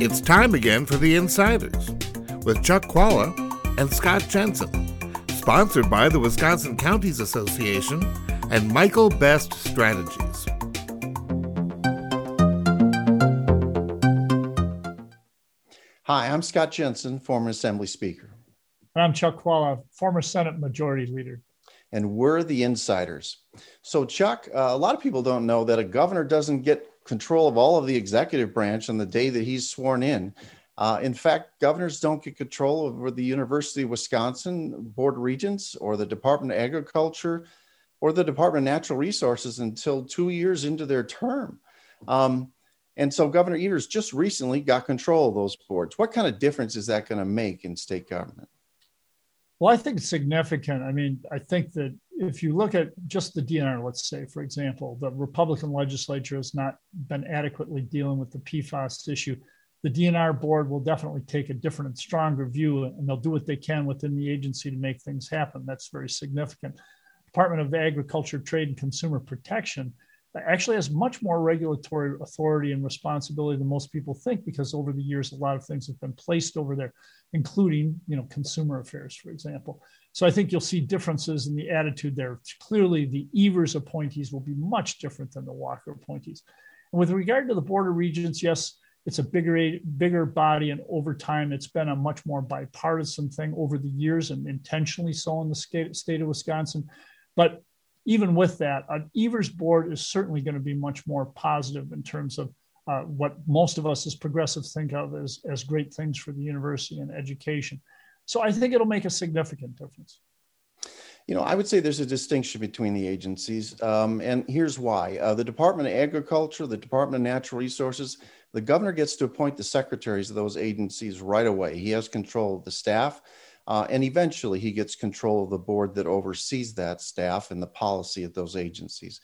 It's time again for The Insiders with Chuck Chvala and Scott Jensen, sponsored by the Wisconsin Counties Association and Michael Best Strategies. Hi, I'm Scott Jensen, former Assembly Speaker. And I'm Chuck Chvala, former Senate Majority Leader. And we're the insiders. So, Chuck, uh, a lot of people don't know that a governor doesn't get control of all of the executive branch on the day that he's sworn in. Uh, in fact, governors don't get control over the University of Wisconsin Board of Regents or the Department of Agriculture or the Department of Natural Resources until two years into their term. Um, and so Governor Evers just recently got control of those boards. What kind of difference is that going to make in state government? Well, I think it's significant. I mean, I think that if you look at just the DNR, let's say, for example, the Republican legislature has not been adequately dealing with the PFAS issue. The DNR board will definitely take a different and stronger view, and they'll do what they can within the agency to make things happen. That's very significant. Department of Agriculture, Trade, and Consumer Protection actually has much more regulatory authority and responsibility than most people think because over the years a lot of things have been placed over there including you know consumer affairs for example so i think you'll see differences in the attitude there. Clearly the evers appointees will be much different than the walker appointees. And with regard to the board of regents yes it's a bigger bigger body and over time it's been a much more bipartisan thing over the years and intentionally so in the state, of wisconsin. But even with that, an Evers board is certainly going to be much more positive in terms of uh, what most of us as progressives think of as, as great things for the university and education. So I think it'll make a significant difference. You know, I would say there's a distinction between the agencies, um, and here's why. Uh, the Department of Agriculture, the Department of Natural Resources, the governor gets to appoint the secretaries of those agencies right away. He has control of the staff. Uh, and eventually he gets control of the board that oversees that staff and the policy at those agencies.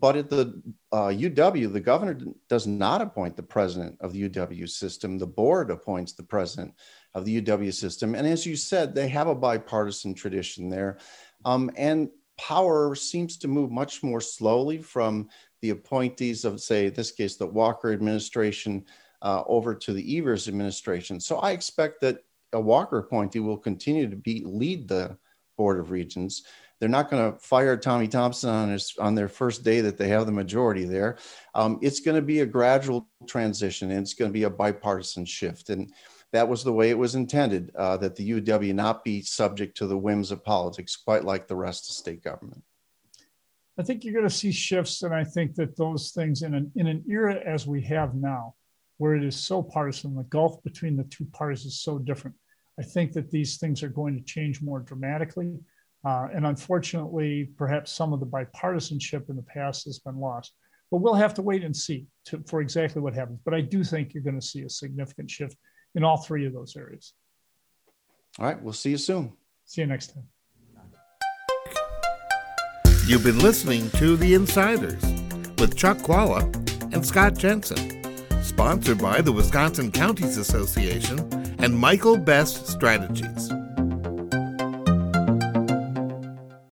But at the uh, UW, the governor does not appoint the president of the UW system. The board appoints the president of the UW system. And as you said, they have a bipartisan tradition there. Um, and power seems to move much more slowly from the appointees of, say, in this case, the Walker administration uh, over to the Evers administration. So I expect that a Walker appointee will continue to be lead the Board of Regents. They're not going to fire Tommy Thompson on his on their first day that they have the majority there. Um, it's going to be a gradual transition, and it's going to be a bipartisan shift. And that was the way it was intended. Uh, that the UW not be subject to the whims of politics, quite like the rest of state government. I think you're going to see shifts, and I think that those things in an in an era as we have now, where it is so partisan. The gulf between the two parties is so different. I think that these things are going to change more dramatically. Uh, and unfortunately, perhaps some of the bipartisanship in the past has been lost. But we'll have to wait and see to, for exactly what happens. But I do think you're going to see a significant shift in all three of those areas. All right. We'll see you soon. See you next time. You've been listening to The Insiders with Chuck Chvala and Scott Jensen sponsored by the Wisconsin Counties Association and Michael Best Strategies.